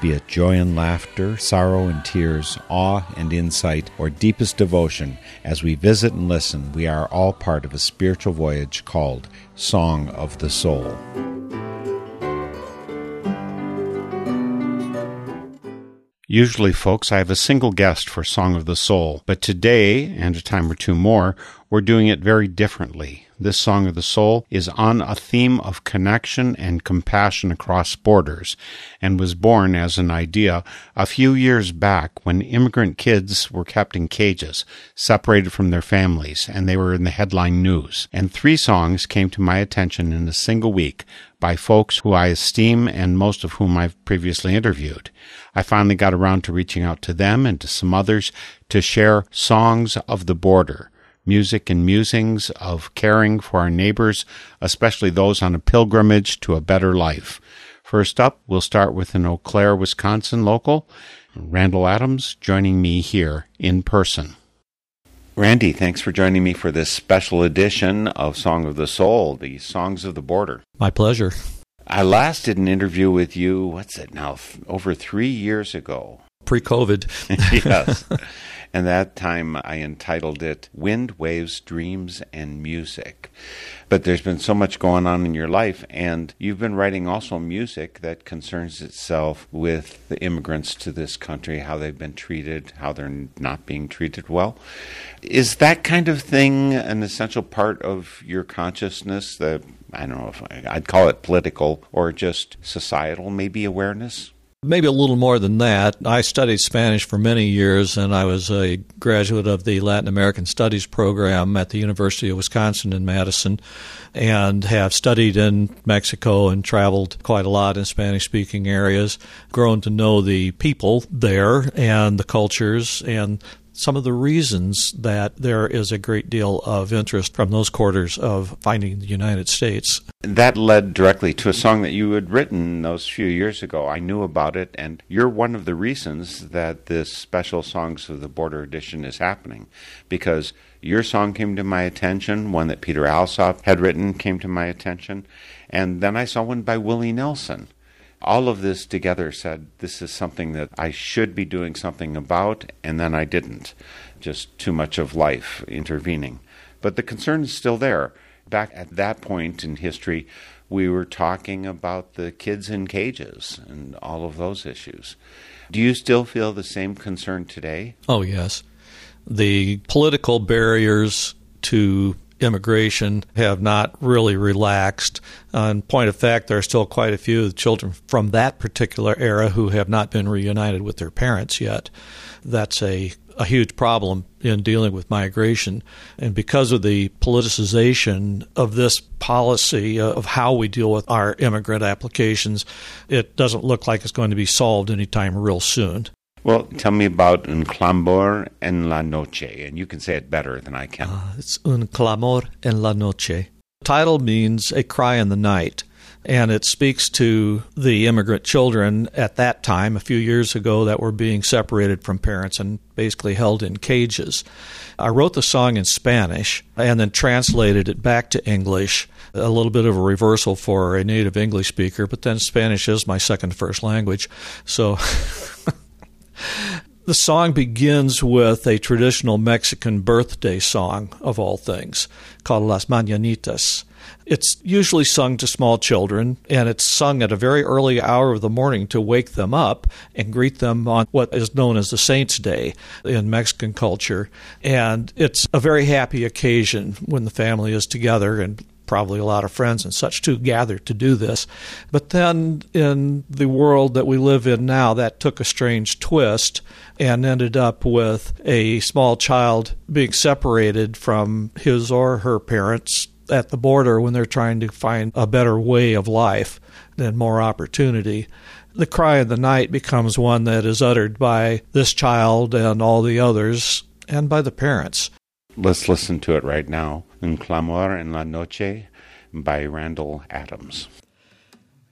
Be it joy and laughter, sorrow and tears, awe and insight, or deepest devotion, as we visit and listen, we are all part of a spiritual voyage called Song of the Soul. Usually, folks, I have a single guest for Song of the Soul, but today, and a time or two more, we're doing it very differently. This Song of the Soul is on a theme of connection and compassion across borders, and was born as an idea a few years back when immigrant kids were kept in cages, separated from their families, and they were in the headline news. And three songs came to my attention in a single week by folks who I esteem and most of whom I've previously interviewed. I finally got around to reaching out to them and to some others to share songs of the border, music and musings of caring for our neighbors, especially those on a pilgrimage to a better life. First up, we'll start with an Eau Claire, Wisconsin local, Randall Adams, joining me here in person. Randy, thanks for joining me for this special edition of Song of the Soul, the Songs of the Border. My pleasure. I last did an interview with you, what's it now, f- over three years ago. Pre COVID. yes. And that time I entitled it Wind, Waves, Dreams, and Music. But there's been so much going on in your life, and you've been writing also music that concerns itself with the immigrants to this country, how they've been treated, how they're not being treated well. Is that kind of thing an essential part of your consciousness? That I don't know if I'd call it political or just societal, maybe awareness? Maybe a little more than that. I studied Spanish for many years, and I was a graduate of the Latin American Studies program at the University of Wisconsin in Madison, and have studied in Mexico and traveled quite a lot in Spanish speaking areas, grown to know the people there and the cultures and some of the reasons that there is a great deal of interest from those quarters of finding the United States. That led directly to a song that you had written those few years ago. I knew about it, and you're one of the reasons that this special Songs of the Border edition is happening. Because your song came to my attention, one that Peter Alsop had written came to my attention, and then I saw one by Willie Nelson all of this together said this is something that I should be doing something about, and then I didn't. Just too much of life intervening. But the concern is still there. Back at that point in history, we were talking about the kids in cages and all of those issues. Do you still feel the same concern today? Oh, yes. The political barriers to immigration have not really relaxed. Uh, in point of fact, there are still quite a few children from that particular era who have not been reunited with their parents yet. That's a a huge problem in dealing with migration. And because of the politicization of this policy uh, of how we deal with our immigrant applications, it doesn't look like it's going to be solved anytime real soon. Well, tell me about Un clamor en la noche, and you can say it better than I can. Uh, it's Un clamor en la noche. The title means a cry in the night, and it speaks to the immigrant children at that time, a few years ago, that were being separated from parents and basically held in cages. I wrote the song in Spanish and then translated it back to English. A little bit of a reversal for a native English speaker, but then Spanish is my second first language. So The song begins with a traditional Mexican birthday song, of all things, called Las Mañanitas. It's usually sung to small children, and it's sung at a very early hour of the morning to wake them up and greet them on what is known as the Saints' Day in Mexican culture. And it's a very happy occasion when the family is together and probably a lot of friends and such too gathered to do this. But then in the world that we live in now, that took a strange twist and ended up with a small child being separated from his or her parents at the border when they're trying to find a better way of life and more opportunity. The cry of the night becomes one that is uttered by this child and all the others and by the parents. Let's listen to it right now. Un clamor en la noche by Randall Adams.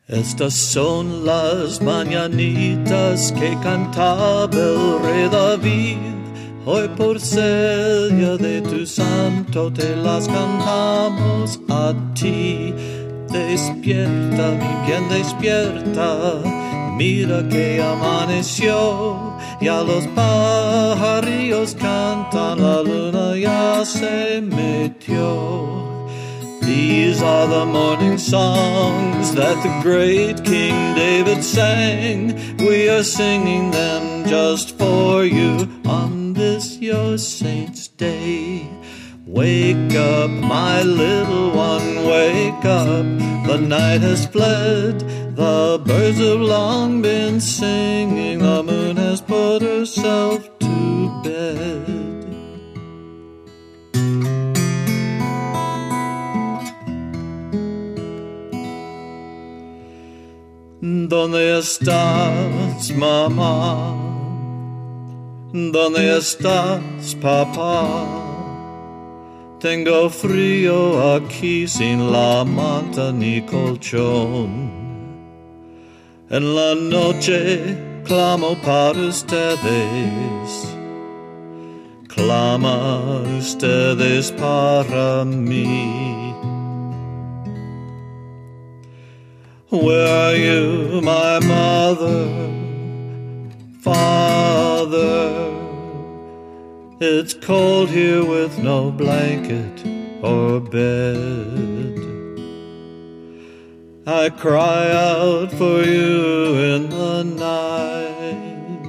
Estas son las mañanitas que cantaba el rey David. Hoy por ser día de tu santo te las cantamos a ti. Despierta, mi bien despierta. Mira que amaneció. Ya los pajarillos cantan, la luna ya se metió. These are the morning songs that the great King David sang. We are singing them just for you on this your saint's day. Wake up, my little one, wake up. The night has fled, the birds have long been singing, the moon has put herself to bed. ¿Dónde estás, mamá? ¿Dónde estás, papá? Tengo frío aquí sin la manta ni colchón. En la noche clamo para ustedes. Clama ustedes para mí. Where are you, my mother, father? It's cold here with no blanket or bed. I cry out for you in the night.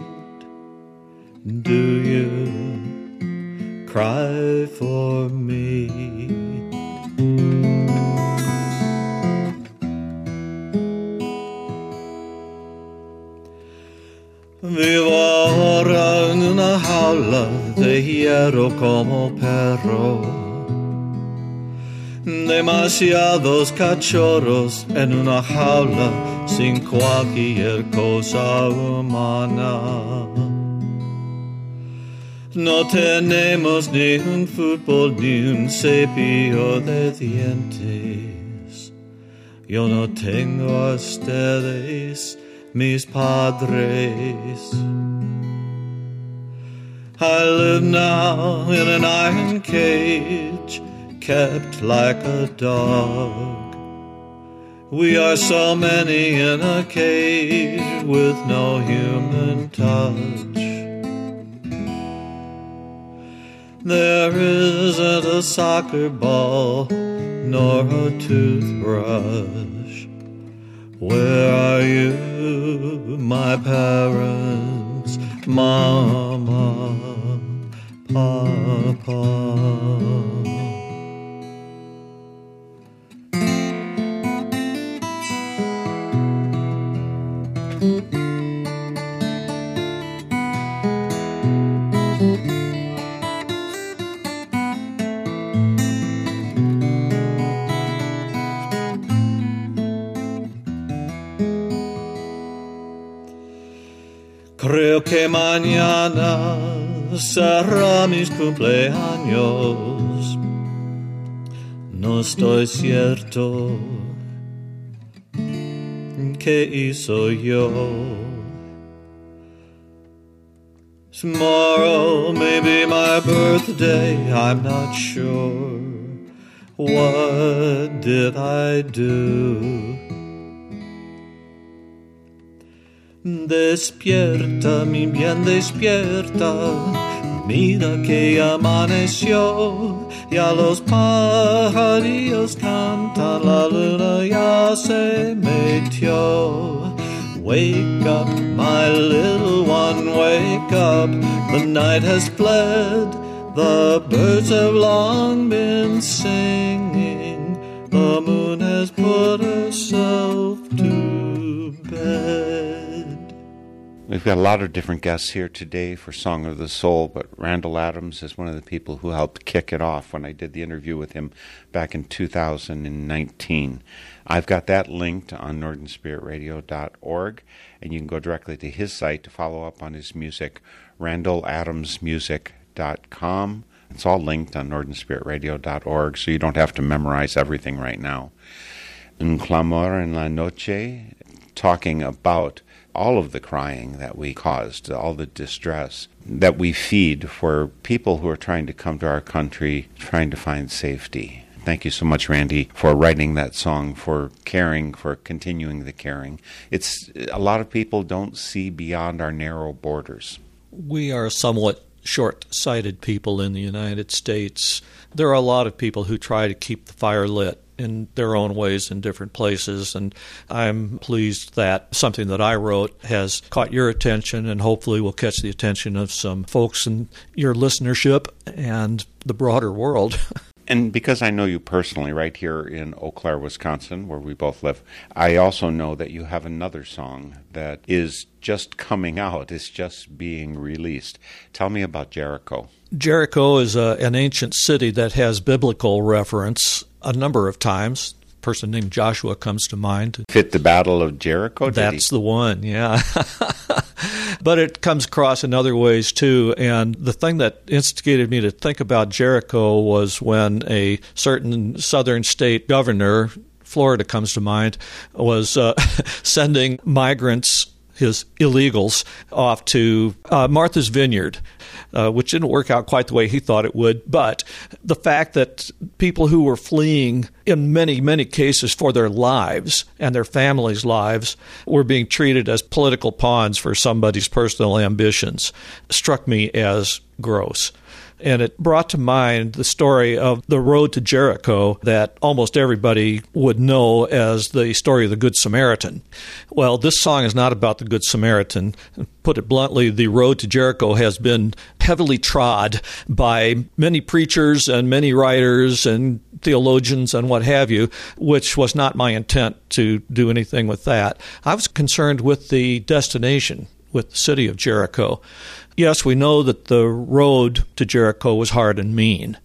Do you cry for me? Vivo ahora en una jaula de hierro como perro. Demasiados cachorros en una jaula sin cualquier cosa humana. No tenemos ni un fútbol ni un cepillo de dientes. Yo no tengo a ustedes mis padres. I live now in an iron cage, kept like a dog. We are so many in a cage with no human touch. There isn't a soccer ball nor a toothbrush. Where are you, my parents, mama, papa? Creo que mañana será mis cumpleaños. No estoy cierto qué hizo yo. Tomorrow may be my birthday, I'm not sure. What did I do? Despierta, mi bien, despierta. Mira que amaneció, ya los pajarillos cantan, la luna ya se metió. Wake up, my little one, wake up. The night has fled, the birds have long been singing. The moon has put herself to bed. We've got a lot of different guests here today for Song of the Soul, but Randall Adams is one of the people who helped kick it off when I did the interview with him back in 2019. I've got that linked on northernspiritradio.org, and you can go directly to his site to follow up on his music, randalladamsmusic.com. It's all linked on northernspiritradio.org, so you don't have to memorize everything right now. Un clamor en la noche, talking about all of the crying that we caused, all the distress that we feed for people who are trying to come to our country, trying to find safety. Thank you so much, Randy, for writing that song, for caring, for continuing the caring. It's a lot of people don't see beyond our narrow borders. We are somewhat short sighted people in the United States. There are a lot of people who try to keep the fire lit in their own ways in different places. And I'm pleased that something that I wrote has caught your attention and hopefully will catch the attention of some folks in your listenership and the broader world. And because I know you personally, right here in Eau Claire, Wisconsin, where we both live, I also know that you have another song that is just coming out, it's just being released. Tell me about Jericho. Jericho is a, an ancient city that has biblical reference a number of times. Person named Joshua comes to mind. Fit the Battle of Jericho? That's the one, yeah. but it comes across in other ways too. And the thing that instigated me to think about Jericho was when a certain southern state governor, Florida comes to mind, was uh, sending migrants his illegals off to uh, Martha's Vineyard, uh, which didn't work out quite the way he thought it would. But the fact that people who were fleeing, in many, many cases, for their lives and their families' lives, were being treated as political pawns for somebody's personal ambitions struck me as gross and it brought to mind the story of the road to Jericho that almost everybody would know as the story of the Good Samaritan. Well, this song is not about the Good Samaritan. Put it bluntly, the road to Jericho has been heavily trod by many preachers and many writers and theologians and what have you, which was not my intent to do anything with that. I was concerned with the destination, with the city of Jericho. Yes, we know that the road to Jericho was hard and mean,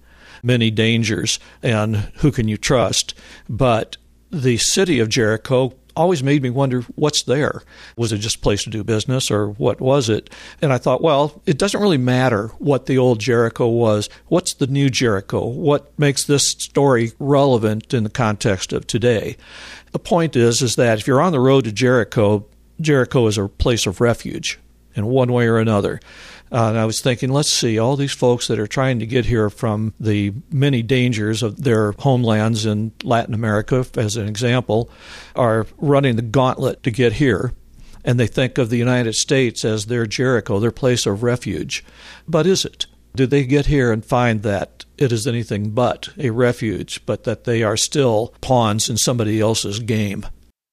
many dangers, and who can you trust? But the city of Jericho always made me wonder what's there. Was it just a place to do business or what was it? And I thought, well, it doesn't really matter what the old Jericho was. What's the new Jericho? What makes this story relevant in the context of today? The point is is that if you're on the road to Jericho, Jericho is a place of refuge in one way or another. Uh, and I was thinking, let's see, all these folks that are trying to get here from the many dangers of their homelands in Latin America, as an example, are running the gauntlet to get here. And they think of the United States as their Jericho, their place of refuge. But is it? Do they get here and find that it is anything but a refuge, but that they are still pawns in somebody else's game?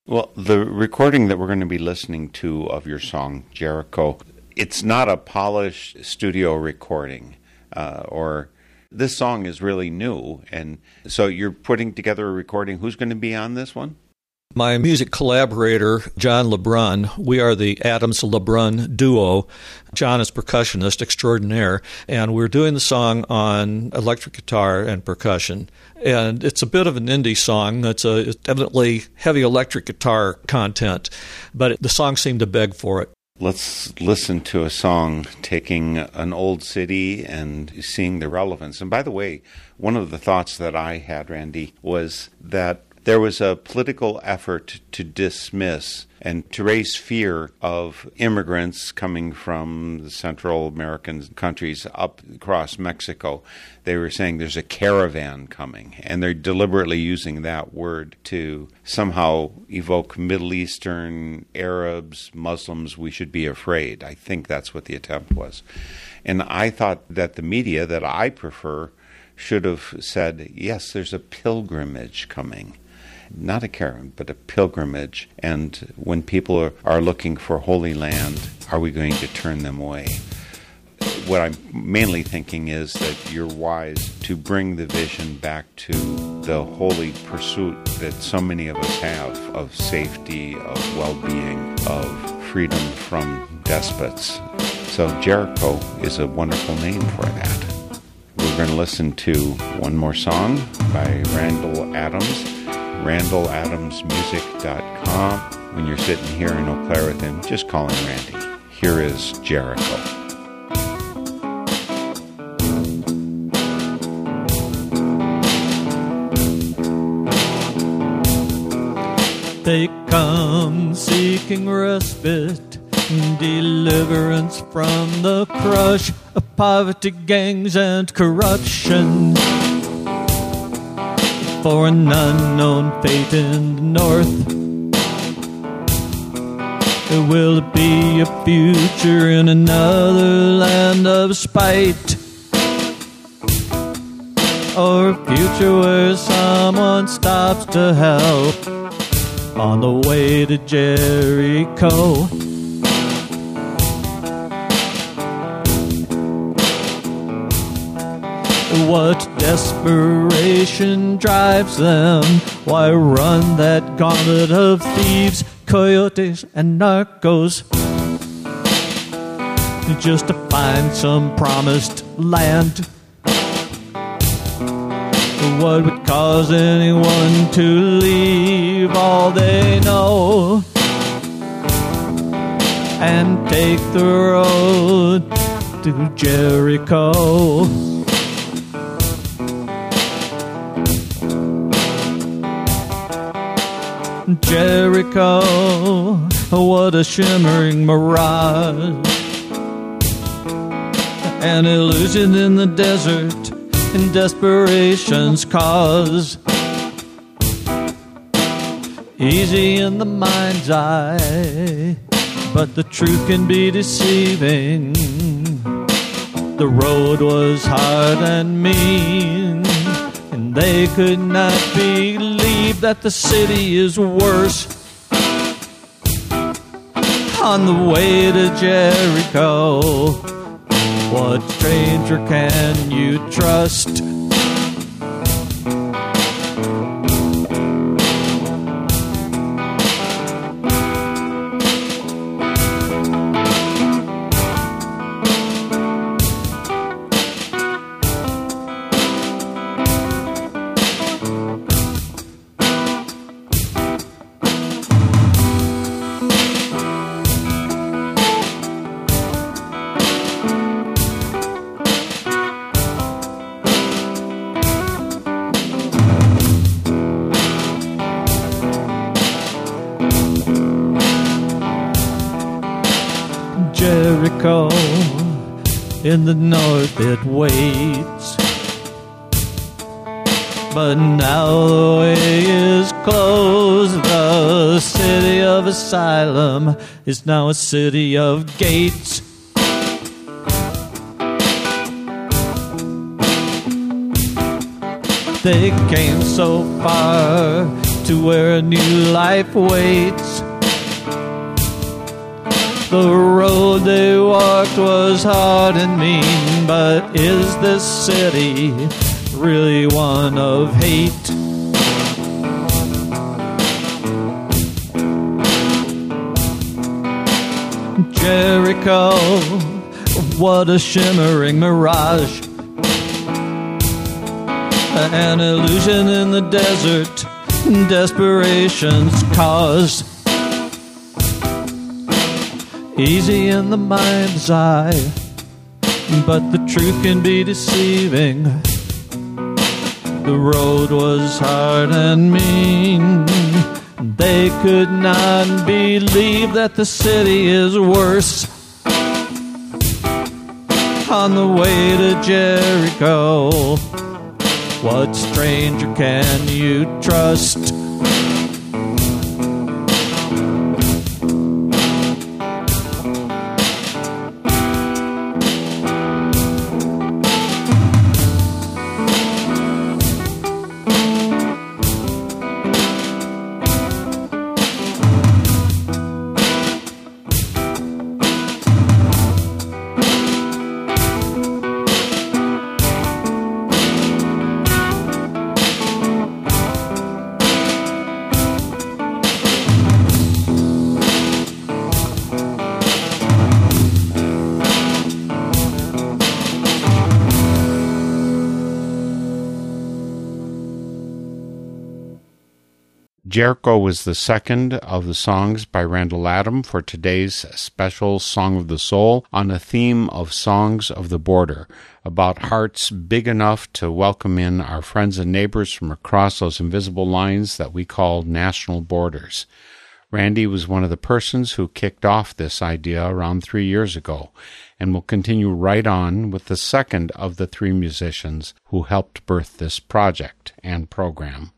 Well, the recording that we're going to be listening to of your song, Jericho, it's not a polished studio recording, uh, or this song is really new. And so you're putting together a recording. Who's going to be on this one? My music collaborator, John LeBrun, we are the Adams LeBrun duo. John is percussionist extraordinaire, and we're doing the song on electric guitar and percussion. And it's a bit of an indie song. It's a it's evidently heavy electric guitar content, but it, the song seemed to beg for it. Let's listen to a song taking an old city and seeing the relevance. And by the way, one of the thoughts that I had, Randy, was that there was a political effort to dismiss and to raise fear of immigrants coming from the Central American countries up across Mexico. They were saying there's a caravan coming, and they're deliberately using that word to somehow evoke Middle Eastern Arabs, Muslims. We should be afraid. I think that's what the attempt was. And I thought that the media that I prefer should have said, yes, there's a pilgrimage coming not a caravan, but a pilgrimage. And when people are, are looking for Holy Land, are we going to turn them away? What I'm mainly thinking is that you're wise to bring the vision back to the holy pursuit that so many of us have of safety, of well being, of freedom from despots. So Jericho is a wonderful name for that. We're going to listen to one more song by Randall Adams randalladamsmusic.com. When you're sitting here in Eau Claire with him, just call him Randy. Here is Jericho. they come seeking respite and deliverance from the crush of poverty, gangs, and corruption. For an unknown fate in the north. Will it be a future in another land of spite? Or a future where someone stops to help on the way to Jericho? What desperation drives them? Why run that gauntlet of thieves, coyotes, and narcos? Just to find some promised land. What would cause anyone to leave all they know and take the road to Jericho? Jericho, what a shimmering mirage. An illusion in the desert, in desperation's cause. Easy in the mind's eye, but the truth can be deceiving. The road was hard and mean, and they could not believe that the city is worse. On the way to Jericho, what stranger can you trust? In the north it waits. But now the way is closed. The city of asylum is now a city of gates. They came so far to where a new life waits. The road they walked was hard and mean, but is this city really one of hate? Jericho, what a shimmering mirage. An illusion in the desert, desperation's cause. Easy in the mind's eye, but the truth can be deceiving. The road was hard and mean. They could not believe that the city is worse. On the way to Jericho, what stranger can you trust? Jericho was the second of the songs by Randall Adam for today's special Song of the Soul on a theme of Songs of the Border, about hearts big enough to welcome in our friends and neighbors from across those invisible lines that we call national borders. Randy was one of the persons who kicked off this idea around three years ago, and will continue right on with the second of the three musicians who helped birth this project and program.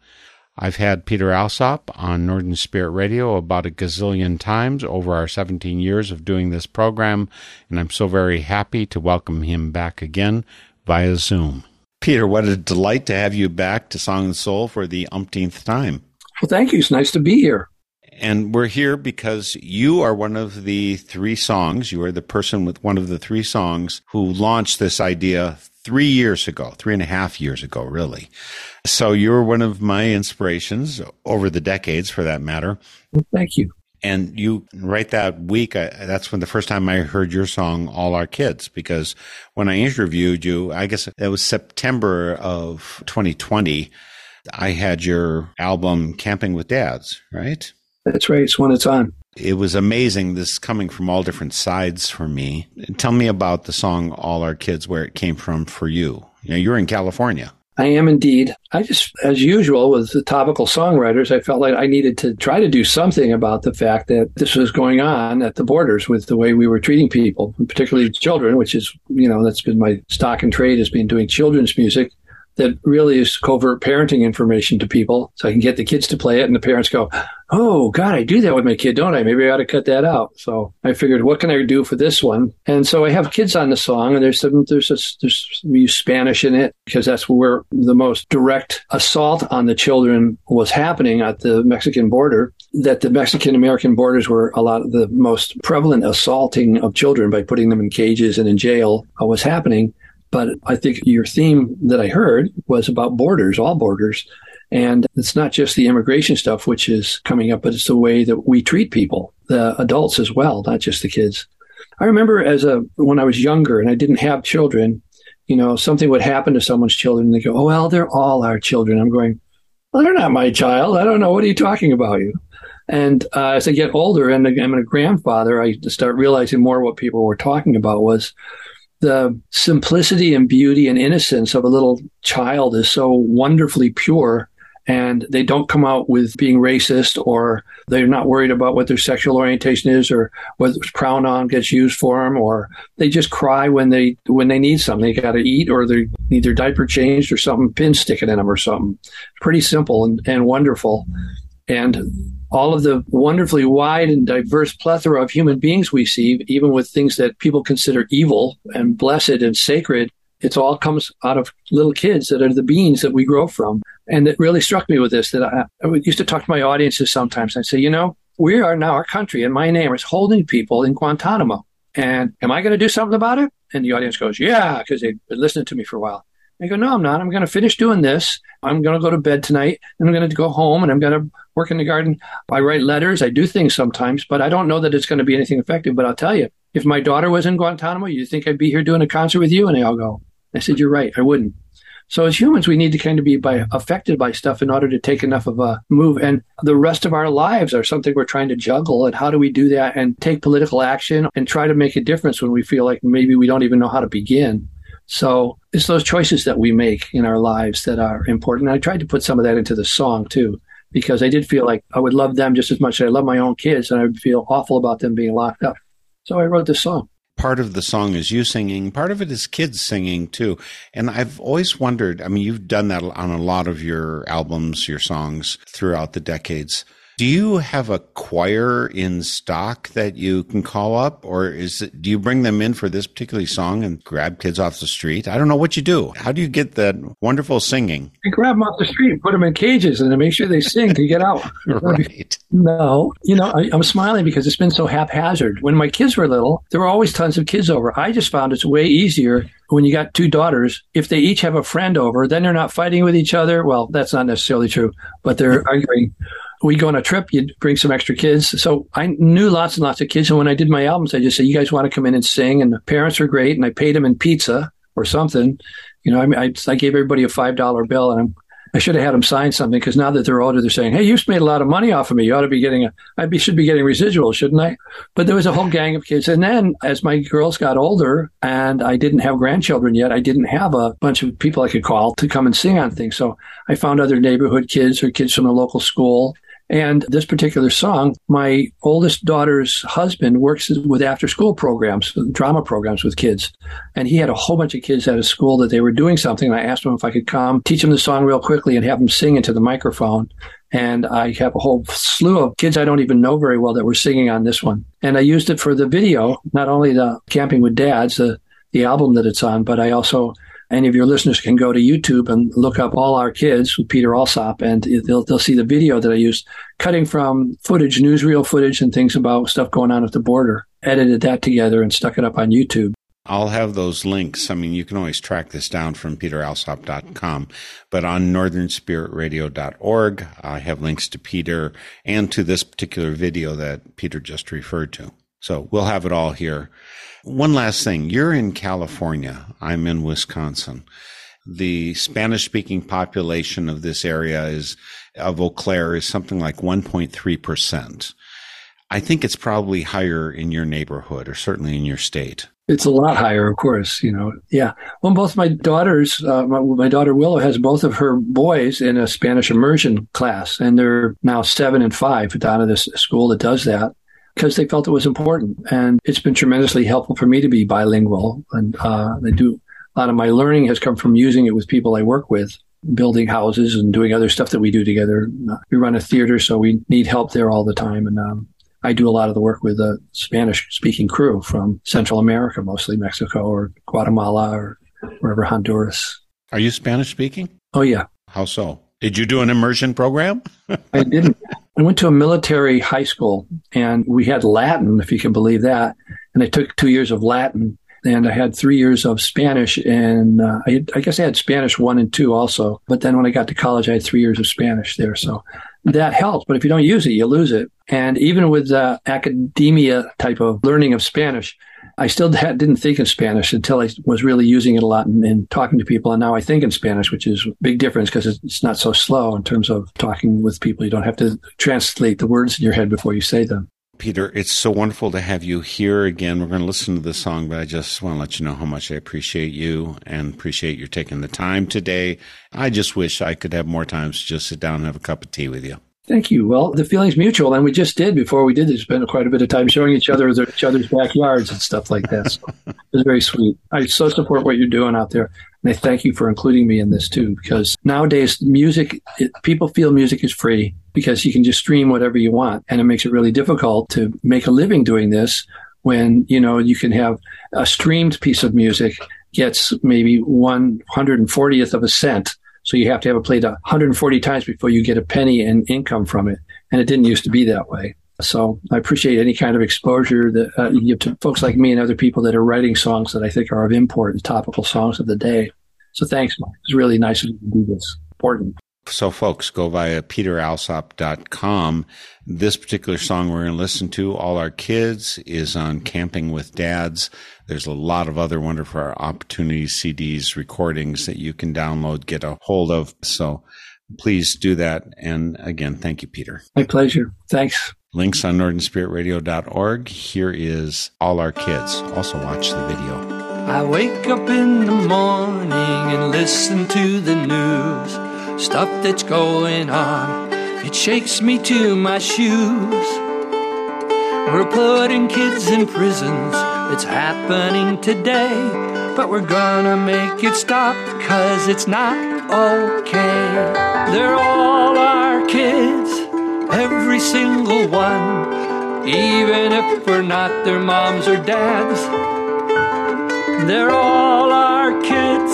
I've had Peter Alsop on Northern Spirit Radio about a gazillion times over our 17 years of doing this program, and I'm so very happy to welcome him back again via Zoom. Peter, what a delight to have you back to Song and Soul for the umpteenth time. Well, thank you. It's nice to be here. And we're here because you are one of the three songs. You are the person with one of the three songs who launched this idea three years ago, three and a half years ago, really. So you're one of my inspirations over the decades, for that matter. Well, thank you. And you, right that week, I, that's when the first time I heard your song, All Our Kids, because when I interviewed you, I guess it was September of 2020, I had your album Camping with Dads, right? That's right. It's when it's on. It was amazing, this coming from all different sides for me. Tell me about the song All Our Kids, where it came from for you. You know, you're in California. I am indeed. I just, as usual with the topical songwriters, I felt like I needed to try to do something about the fact that this was going on at the borders with the way we were treating people, particularly children, which is, you know, that's been my stock and trade has been doing children's music that really is covert parenting information to people. So I can get the kids to play it and the parents go, Oh God, I do that with my kid, don't I? Maybe I ought to cut that out. So I figured, what can I do for this one? And so I have kids on the song and there's some, there's, a, there's, we use Spanish in it because that's where the most direct assault on the children was happening at the Mexican border. That the Mexican American borders were a lot of the most prevalent assaulting of children by putting them in cages and in jail uh, was happening. But I think your theme that I heard was about borders, all borders. And it's not just the immigration stuff, which is coming up, but it's the way that we treat people, the adults as well, not just the kids. I remember as a, when I was younger and I didn't have children, you know, something would happen to someone's children and they go, Oh, well, they're all our children. I'm going, well, they're not my child. I don't know. What are you talking about? You. And uh, as I get older and I'm a grandfather, I start realizing more what people were talking about was the simplicity and beauty and innocence of a little child is so wonderfully pure and they don't come out with being racist or they're not worried about what their sexual orientation is or what pronoun gets used for them or they just cry when they when they need something. They got to eat or they need their diaper changed or something pin sticking in them or something. Pretty simple and, and wonderful. And all of the wonderfully wide and diverse plethora of human beings we see, even with things that people consider evil and blessed and sacred, it all comes out of little kids that are the beings that we grow from. And it really struck me with this that I, I used to talk to my audiences sometimes. I'd say, you know, we are now, our country and my name is holding people in Guantanamo. And am I going to do something about it? And the audience goes, yeah, because they've been listening to me for a while. I go, no, I'm not. I'm going to finish doing this. I'm going to go to bed tonight and I'm going to go home and I'm going to work in the garden. I write letters. I do things sometimes, but I don't know that it's going to be anything effective. But I'll tell you, if my daughter was in Guantanamo, you think I'd be here doing a concert with you? And they all go, I said, you're right. I wouldn't. So as humans, we need to kind of be by, affected by stuff in order to take enough of a move. And the rest of our lives are something we're trying to juggle. And how do we do that and take political action and try to make a difference when we feel like maybe we don't even know how to begin? So it's those choices that we make in our lives that are important. I tried to put some of that into the song too, because I did feel like I would love them just as much as I love my own kids, and I would feel awful about them being locked up. So I wrote this song. Part of the song is you singing, part of it is kids singing too. And I've always wondered I mean, you've done that on a lot of your albums, your songs throughout the decades. Do you have a choir in stock that you can call up, or is it, do you bring them in for this particular song and grab kids off the street? I don't know what you do. How do you get that wonderful singing? I grab them off the street, put them in cages, and then make sure they sing to get out. right. No, you know, I, I'm smiling because it's been so haphazard. When my kids were little, there were always tons of kids over. I just found it's way easier when you got two daughters. If they each have a friend over, then they're not fighting with each other. Well, that's not necessarily true, but they're arguing we go on a trip, you'd bring some extra kids. So I knew lots and lots of kids. And when I did my albums, I just said, you guys want to come in and sing? And the parents were great. And I paid them in pizza or something. You know, I, I, I gave everybody a $5 bill and I'm, I should have had them sign something because now that they're older, they're saying, "Hey, you've made a lot of money off of me. You ought to be getting a. I be, should be getting residuals, shouldn't I?" But there was a whole gang of kids, and then as my girls got older and I didn't have grandchildren yet, I didn't have a bunch of people I could call to come and sing on things. So I found other neighborhood kids or kids from the local school. And this particular song, my oldest daughter's husband works with after school programs, drama programs with kids. And he had a whole bunch of kids at a school that they were doing something. And I asked him if I could come teach them the song real quickly and have them sing into the microphone. And I have a whole slew of kids I don't even know very well that were singing on this one. And I used it for the video, not only the Camping with Dads, the, the album that it's on, but I also any of your listeners can go to YouTube and look up All Our Kids with Peter Alsop, and they'll they'll see the video that I used, cutting from footage, newsreel footage, and things about stuff going on at the border. Edited that together and stuck it up on YouTube. I'll have those links. I mean, you can always track this down from peteralsop.com, but on northernspiritradio.org, I have links to Peter and to this particular video that Peter just referred to. So we'll have it all here. One last thing. You're in California. I'm in Wisconsin. The Spanish speaking population of this area is, of Eau Claire is something like 1.3%. I think it's probably higher in your neighborhood or certainly in your state. It's a lot higher, of course. You know, yeah. Well, both my daughters, uh, my, my, daughter Willow has both of her boys in a Spanish immersion class, and they're now seven and five down at this school that does that because they felt it was important. And it's been tremendously helpful for me to be bilingual. And uh, I do a lot of my learning has come from using it with people I work with, building houses and doing other stuff that we do together. We run a theater, so we need help there all the time. And um, I do a lot of the work with a Spanish speaking crew from Central America, mostly Mexico or Guatemala or wherever Honduras. Are you Spanish speaking? Oh, yeah. How so? Did you do an immersion program? I didn't. I went to a military high school and we had Latin, if you can believe that. And I took two years of Latin and I had three years of Spanish. And uh, I, I, guess I had Spanish one and two also. But then when I got to college, I had three years of Spanish there. So that helps. But if you don't use it, you lose it. And even with uh, academia type of learning of Spanish, I still didn't think in Spanish until I was really using it a lot and, and talking to people. And now I think in Spanish, which is a big difference because it's not so slow in terms of talking with people. You don't have to translate the words in your head before you say them. Peter, it's so wonderful to have you here again. We're going to listen to the song, but I just want to let you know how much I appreciate you and appreciate you taking the time today. I just wish I could have more times to just sit down and have a cup of tea with you. Thank you. Well, the feeling's mutual, and we just did before we did this. Spent quite a bit of time showing each other each other's backyards and stuff like that. So it was very sweet. I so support what you're doing out there, and I thank you for including me in this too. Because nowadays, music it, people feel music is free because you can just stream whatever you want, and it makes it really difficult to make a living doing this. When you know you can have a streamed piece of music gets maybe one hundred and fortieth of a cent so you have to have it played 140 times before you get a penny in income from it. And it didn't used to be that way. So I appreciate any kind of exposure that uh, you give to folks like me and other people that are writing songs that I think are of import and topical songs of the day. So thanks, Mike. It's really nice of you to do this. Important. So, folks, go via peteralsop.com. This particular song we're going to listen to, All Our Kids, is on Camping with Dads. There's a lot of other wonderful opportunities, CDs, recordings that you can download, get a hold of. So, please do that. And again, thank you, Peter. My pleasure. Thanks. Links on northernspiritradio.org. Here is All Our Kids. Also, watch the video. I wake up in the morning and listen to the news stuff that's going on. It shakes me to my shoes. We're putting kids in prisons. It's happening today. But we're gonna make it stop because it's not okay. They're all our kids, every single one. Even if we're not their moms or dads, they're all our kids,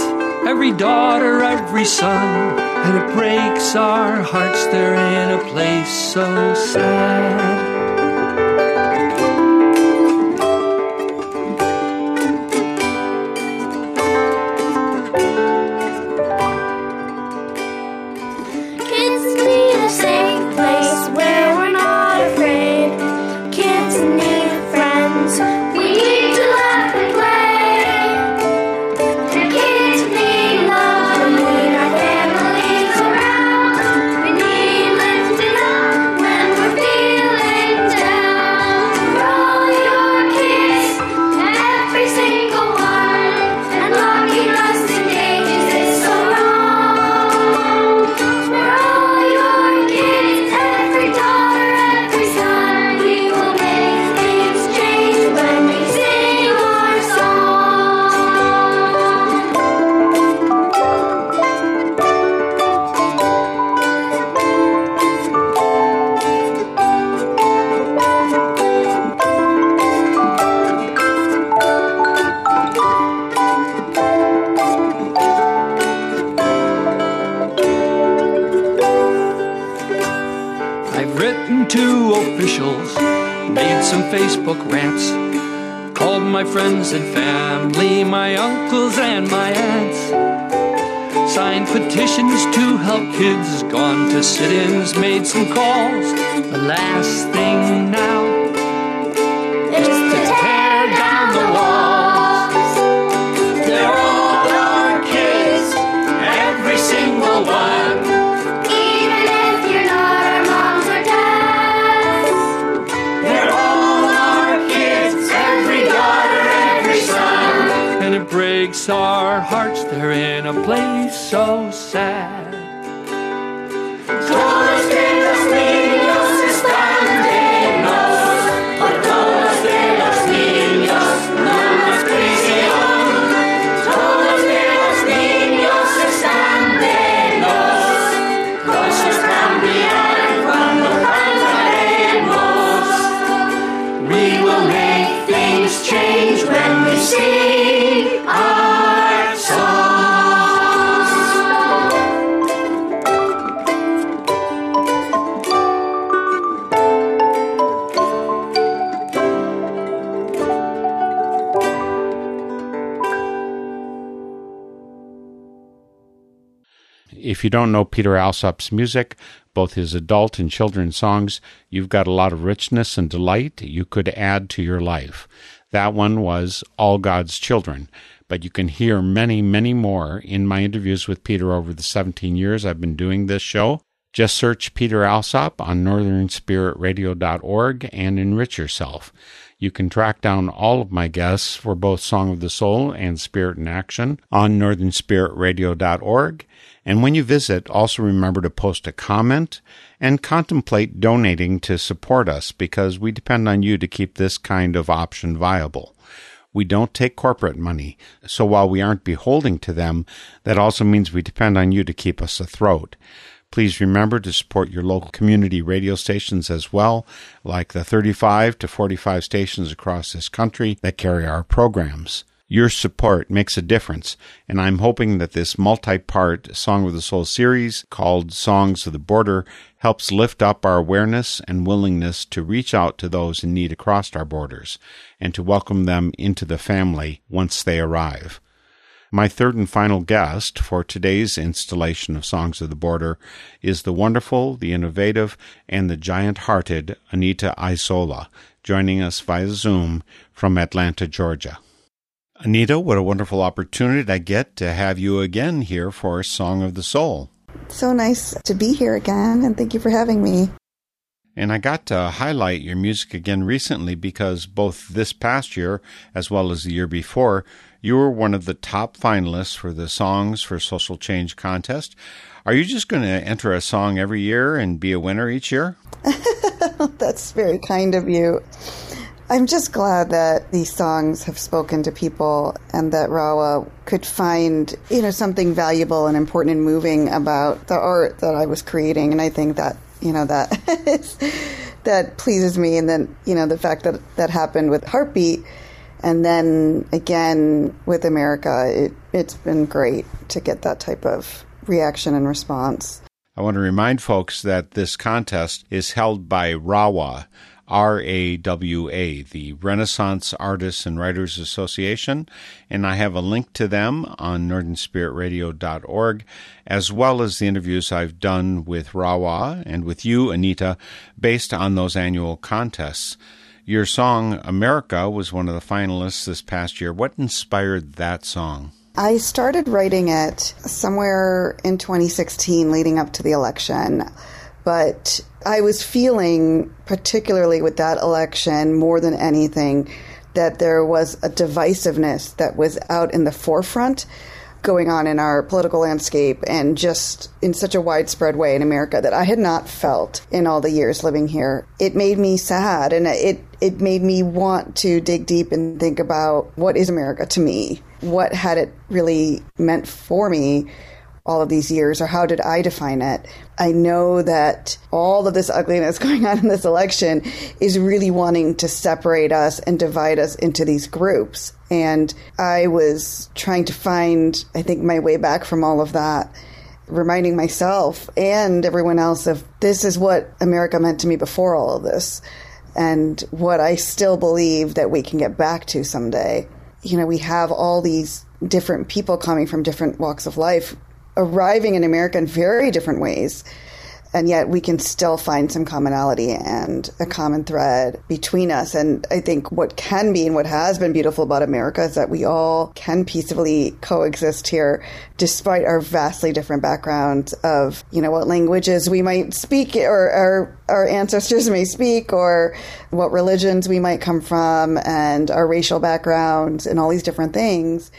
every daughter, every son. And it breaks our hearts, they're in a place so sad. So sad. If you don't know Peter Alsop's music, both his adult and children's songs, you've got a lot of richness and delight you could add to your life. That one was All God's Children, but you can hear many, many more in my interviews with Peter over the 17 years I've been doing this show. Just search Peter Alsop on northernspiritradio.org and enrich yourself. You can track down all of my guests for both Song of the Soul and Spirit in Action on northernspiritradio.org. And when you visit, also remember to post a comment and contemplate donating to support us because we depend on you to keep this kind of option viable. We don't take corporate money, so while we aren't beholding to them, that also means we depend on you to keep us afloat. Please remember to support your local community radio stations as well, like the 35 to 45 stations across this country that carry our programs. Your support makes a difference, and I'm hoping that this multi part Song of the Soul series called Songs of the Border helps lift up our awareness and willingness to reach out to those in need across our borders and to welcome them into the family once they arrive. My third and final guest for today's installation of Songs of the Border is the wonderful, the innovative, and the giant hearted Anita Isola, joining us via Zoom from Atlanta, Georgia. Anita, what a wonderful opportunity I get to have you again here for Song of the Soul. So nice to be here again, and thank you for having me. And I got to highlight your music again recently because both this past year as well as the year before, you were one of the top finalists for the Songs for Social Change contest. Are you just going to enter a song every year and be a winner each year? That's very kind of you. I'm just glad that these songs have spoken to people and that Rawa could find, you know, something valuable and important and moving about the art that I was creating. And I think that, you know, that that pleases me. And then, you know, the fact that that happened with Heartbeat and then again with America, it, it's been great to get that type of reaction and response. I want to remind folks that this contest is held by RAWA, R A W A, the Renaissance Artists and Writers Association, and I have a link to them on northernspiritradio.org, as well as the interviews I've done with Rawa and with you, Anita, based on those annual contests. Your song, America, was one of the finalists this past year. What inspired that song? I started writing it somewhere in 2016 leading up to the election, but I was feeling, particularly with that election, more than anything, that there was a divisiveness that was out in the forefront going on in our political landscape and just in such a widespread way in America that I had not felt in all the years living here. It made me sad and it it made me want to dig deep and think about what is America to me? What had it really meant for me all of these years or how did I define it? I know that all of this ugliness going on in this election is really wanting to separate us and divide us into these groups. And I was trying to find, I think, my way back from all of that reminding myself and everyone else of this is what America meant to me before all of this and what I still believe that we can get back to someday. You know, we have all these different people coming from different walks of life arriving in America in very different ways. And yet we can still find some commonality and a common thread between us. And I think what can be and what has been beautiful about America is that we all can peacefully coexist here despite our vastly different backgrounds of, you know, what languages we might speak or our, our ancestors may speak or what religions we might come from and our racial backgrounds and all these different things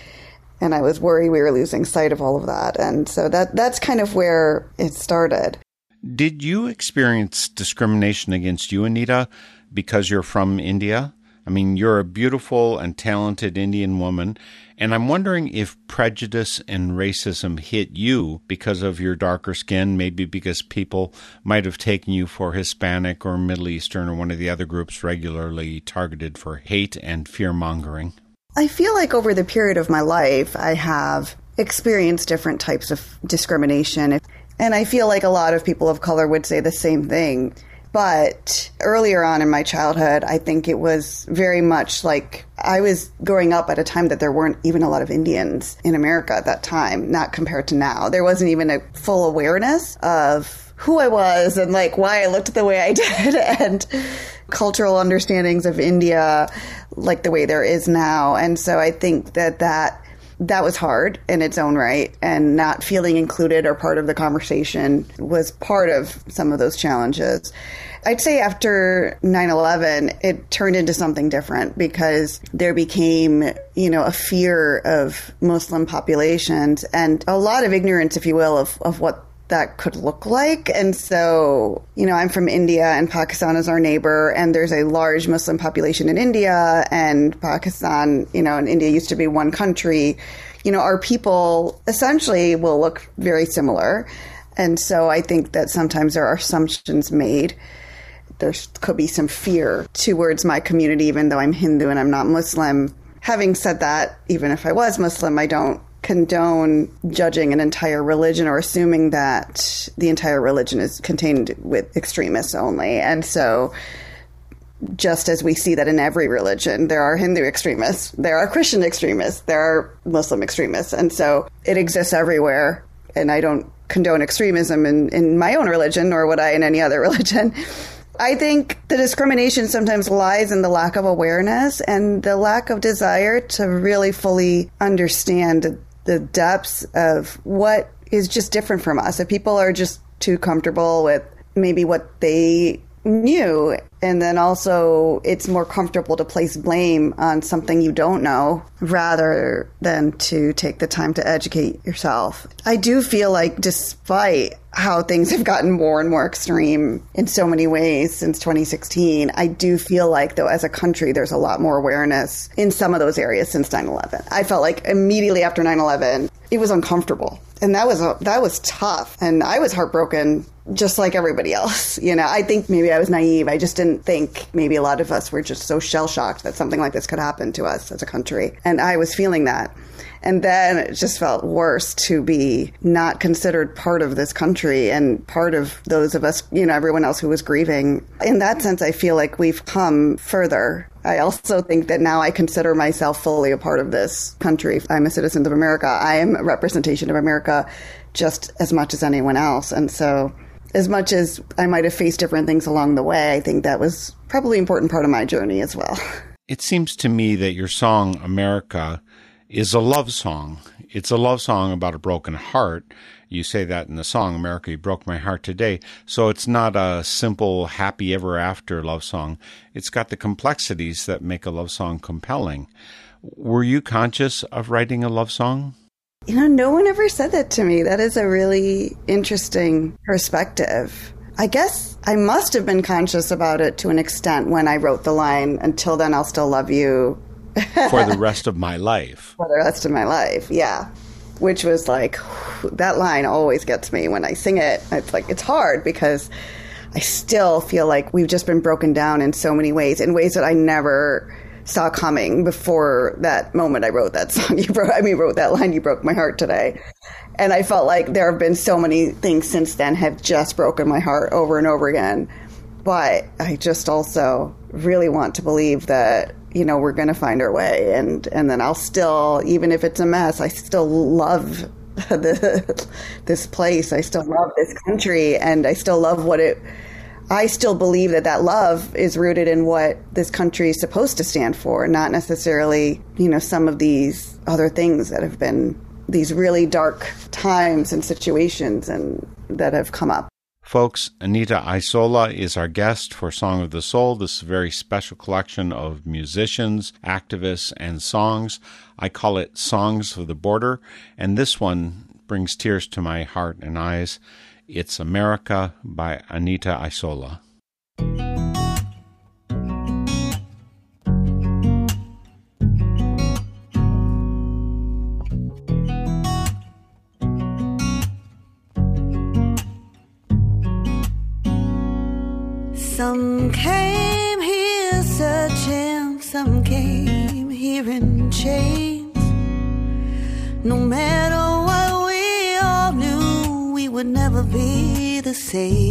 and I was worried we were losing sight of all of that. And so that that's kind of where it started. Did you experience discrimination against you, Anita, because you're from India? I mean, you're a beautiful and talented Indian woman, and I'm wondering if prejudice and racism hit you because of your darker skin, maybe because people might have taken you for Hispanic or Middle Eastern or one of the other groups regularly targeted for hate and fear mongering. I feel like over the period of my life, I have experienced different types of discrimination. And I feel like a lot of people of color would say the same thing. But earlier on in my childhood, I think it was very much like I was growing up at a time that there weren't even a lot of Indians in America at that time, not compared to now. There wasn't even a full awareness of who I was and like why I looked the way I did and cultural understandings of India like the way there is now. And so I think that that that was hard in its own right and not feeling included or part of the conversation was part of some of those challenges. I'd say after 9/11 it turned into something different because there became, you know, a fear of Muslim populations and a lot of ignorance if you will of of what that could look like. And so, you know, I'm from India and Pakistan is our neighbor and there's a large Muslim population in India and Pakistan, you know, and India used to be one country. You know, our people essentially will look very similar. And so I think that sometimes there are assumptions made. There could be some fear towards my community, even though I'm Hindu and I'm not Muslim. Having said that, even if I was Muslim, I don't condone judging an entire religion or assuming that the entire religion is contained with extremists only. And so, just as we see that in every religion, there are Hindu extremists, there are Christian extremists, there are Muslim extremists. And so, it exists everywhere. And I don't condone extremism in, in my own religion, nor would I in any other religion. I think the discrimination sometimes lies in the lack of awareness and the lack of desire to really fully understand the depths of what is just different from us. If people are just too comfortable with maybe what they knew, and then also it's more comfortable to place blame on something you don't know rather than to take the time to educate yourself. I do feel like, despite how things have gotten more and more extreme in so many ways since 2016, I do feel like, though, as a country, there's a lot more awareness in some of those areas since 9 11. I felt like immediately after 9 11, it was uncomfortable. And that was a, that was tough, and I was heartbroken, just like everybody else. You know, I think maybe I was naive. I just didn't think maybe a lot of us were just so shell shocked that something like this could happen to us as a country, and I was feeling that. And then it just felt worse to be not considered part of this country and part of those of us, you know, everyone else who was grieving. In that sense, I feel like we've come further. I also think that now I consider myself fully a part of this country. I'm a citizen of America. I am a representation of America just as much as anyone else. And so, as much as I might have faced different things along the way, I think that was probably an important part of my journey as well. It seems to me that your song, America, is a love song. It's a love song about a broken heart. You say that in the song, America, You Broke My Heart Today. So it's not a simple, happy ever after love song. It's got the complexities that make a love song compelling. Were you conscious of writing a love song? You know, no one ever said that to me. That is a really interesting perspective. I guess I must have been conscious about it to an extent when I wrote the line, until then I'll still love you For the rest of my life. for the rest of my life. Yeah. Which was like, that line always gets me when I sing it. It's like, it's hard because I still feel like we've just been broken down in so many ways, in ways that I never saw coming before that moment I wrote that song. You broke, I mean, wrote that line, you broke my heart today. And I felt like there have been so many things since then have just broken my heart over and over again. But I just also really want to believe that you know we're going to find our way, and and then I'll still, even if it's a mess, I still love the, this place. I still love this country, and I still love what it. I still believe that that love is rooted in what this country is supposed to stand for, not necessarily you know some of these other things that have been these really dark times and situations and that have come up. Folks, Anita Isola is our guest for Song of the Soul. This very special collection of musicians, activists, and songs. I call it Songs of the Border, and this one brings tears to my heart and eyes. It's America by Anita Isola. Be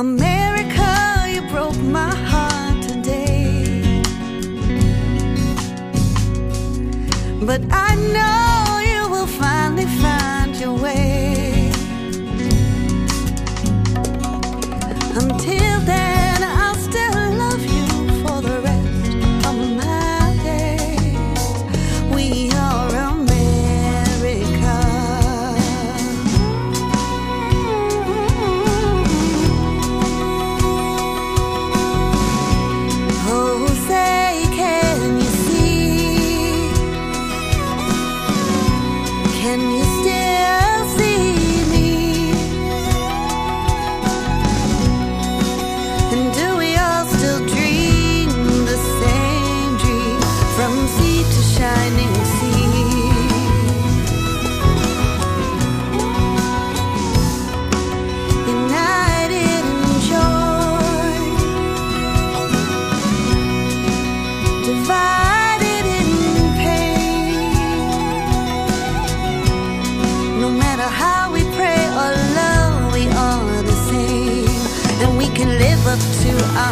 America, you broke my heart today. But I know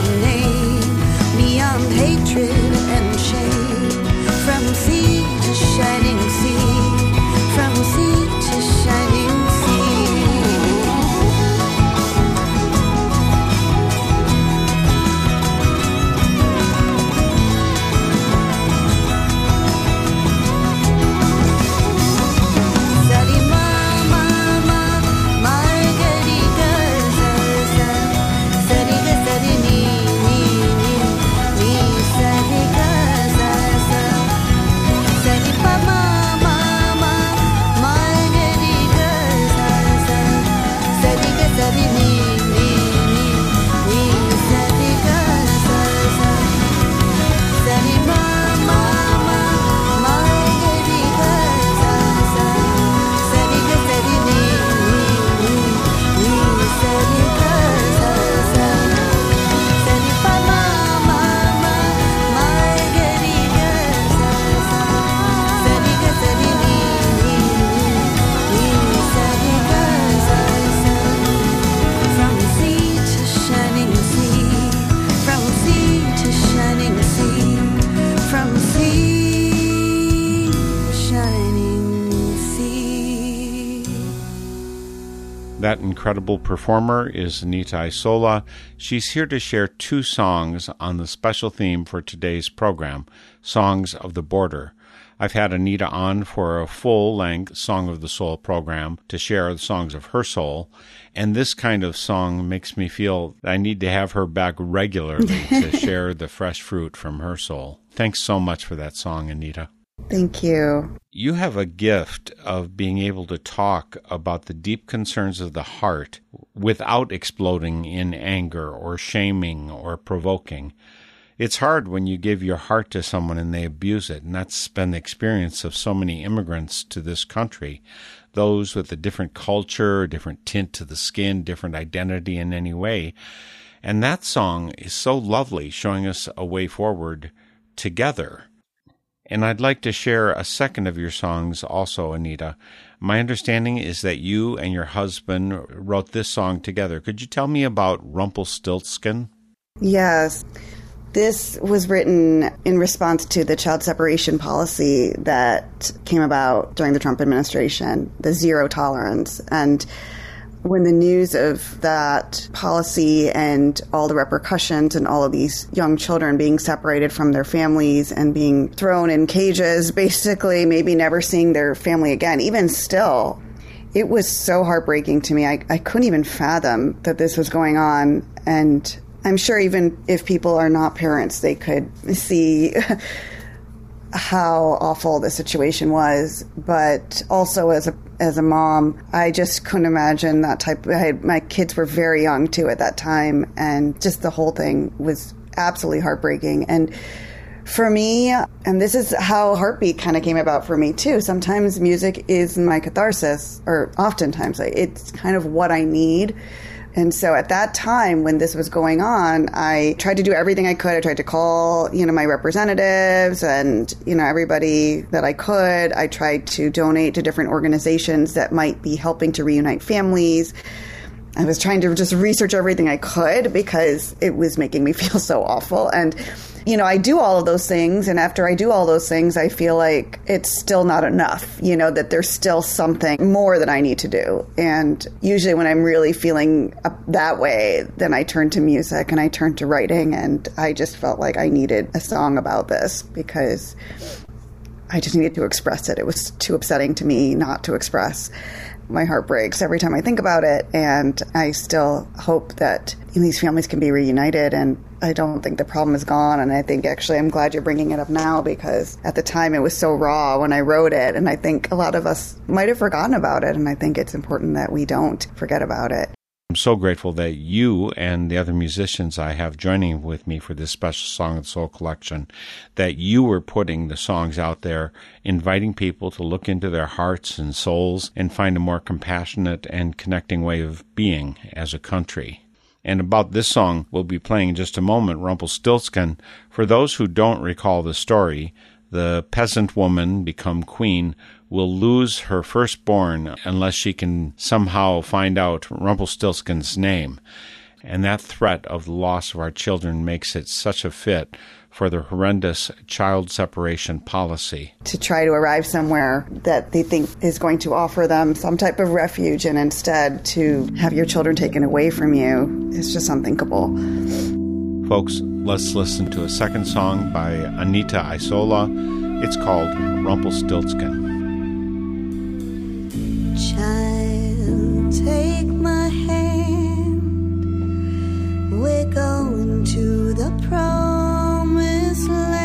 to our incredible performer is Anita Isola. She's here to share two songs on the special theme for today's program, Songs of the Border. I've had Anita on for a full length Song of the Soul program to share the songs of her soul, and this kind of song makes me feel I need to have her back regularly to share the fresh fruit from her soul. Thanks so much for that song, Anita. Thank you. You have a gift of being able to talk about the deep concerns of the heart without exploding in anger or shaming or provoking. It's hard when you give your heart to someone and they abuse it, and that's been the experience of so many immigrants to this country. Those with a different culture, different tint to the skin, different identity in any way. And that song is so lovely, showing us a way forward together. And I'd like to share a second of your songs also, Anita. My understanding is that you and your husband wrote this song together. Could you tell me about Rumpelstiltskin? Yes. This was written in response to the child separation policy that came about during the Trump administration, the zero tolerance. And when the news of that policy and all the repercussions and all of these young children being separated from their families and being thrown in cages, basically, maybe never seeing their family again, even still, it was so heartbreaking to me. I, I couldn't even fathom that this was going on. And I'm sure even if people are not parents, they could see how awful the situation was. But also as a as a mom, I just couldn't imagine that type. My kids were very young too at that time, and just the whole thing was absolutely heartbreaking. And for me, and this is how Heartbeat kind of came about for me too. Sometimes music is my catharsis, or oftentimes it's kind of what I need. And so at that time when this was going on, I tried to do everything I could. I tried to call, you know, my representatives and, you know, everybody that I could. I tried to donate to different organizations that might be helping to reunite families. I was trying to just research everything I could because it was making me feel so awful. And, you know, I do all of those things. And after I do all those things, I feel like it's still not enough, you know, that there's still something more that I need to do. And usually when I'm really feeling that way, then I turn to music and I turn to writing. And I just felt like I needed a song about this because I just needed to express it. It was too upsetting to me not to express my heart breaks every time I think about it. And I still hope that these families can be reunited. And I don't think the problem is gone. And I think actually, I'm glad you're bringing it up now because at the time it was so raw when I wrote it. And I think a lot of us might have forgotten about it. And I think it's important that we don't forget about it. I'm so grateful that you and the other musicians I have joining with me for this special Song of the Soul collection, that you were putting the songs out there, inviting people to look into their hearts and souls and find a more compassionate and connecting way of being as a country. And about this song we'll be playing in just a moment, Rumpelstiltskin. For those who don't recall the story, the peasant woman, become queen, will lose her firstborn unless she can somehow find out Rumpelstiltskin's name. And that threat of the loss of our children makes it such a fit for the horrendous child separation policy. To try to arrive somewhere that they think is going to offer them some type of refuge and instead to have your children taken away from you is just unthinkable. Folks, let's listen to a second song by Anita Isola. It's called Rumpelstiltskin. Child, take my hand. We're going to the promised land.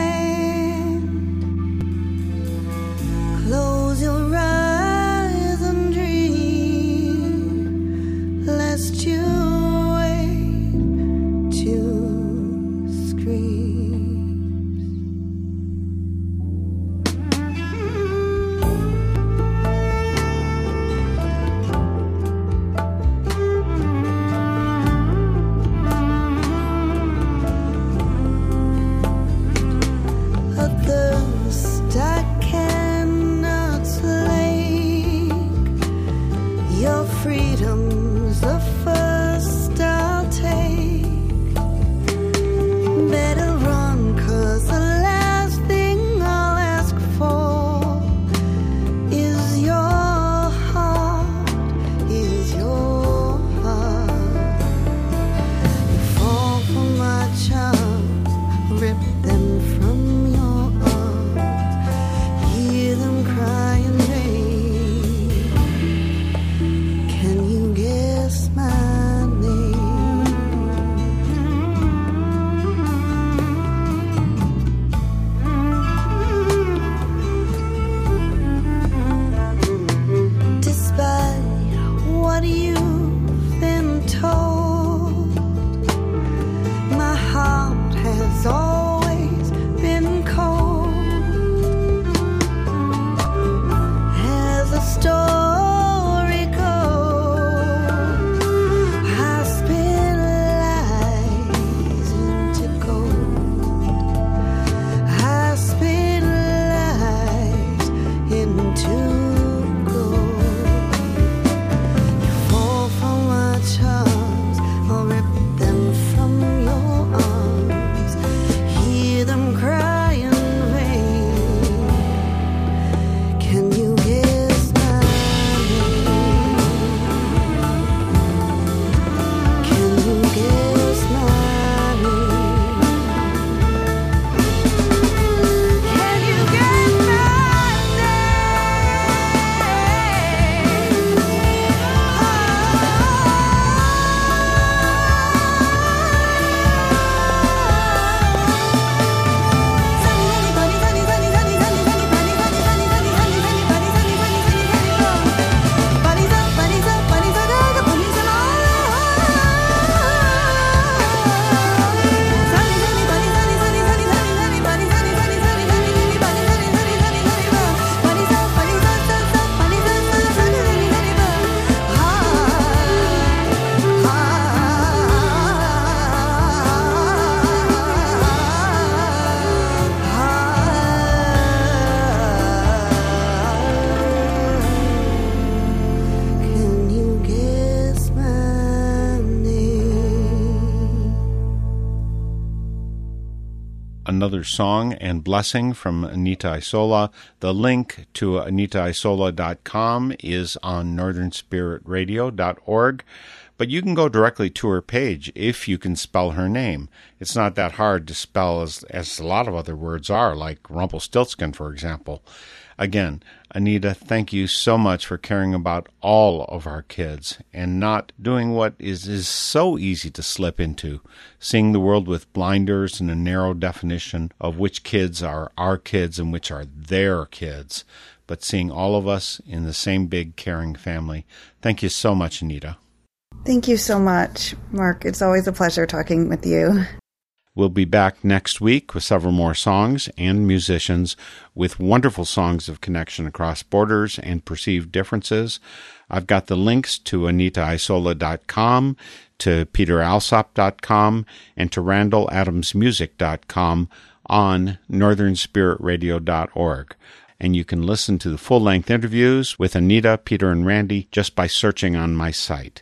Song and blessing from Anita Isola. The link to anitaisola.com is on northernspiritradio.org. But you can go directly to her page if you can spell her name. It's not that hard to spell as, as a lot of other words are, like Rumpelstiltskin, for example. Again, Anita, thank you so much for caring about all of our kids and not doing what is, is so easy to slip into, seeing the world with blinders and a narrow definition of which kids are our kids and which are their kids, but seeing all of us in the same big caring family. Thank you so much, Anita. Thank you so much, Mark. It's always a pleasure talking with you. We'll be back next week with several more songs and musicians with wonderful songs of connection across borders and perceived differences. I've got the links to anitaisola.com, to peteralsop.com, and to RandallAdamsMusic.com on northernspiritradio.org. And you can listen to the full length interviews with Anita, Peter, and Randy just by searching on my site.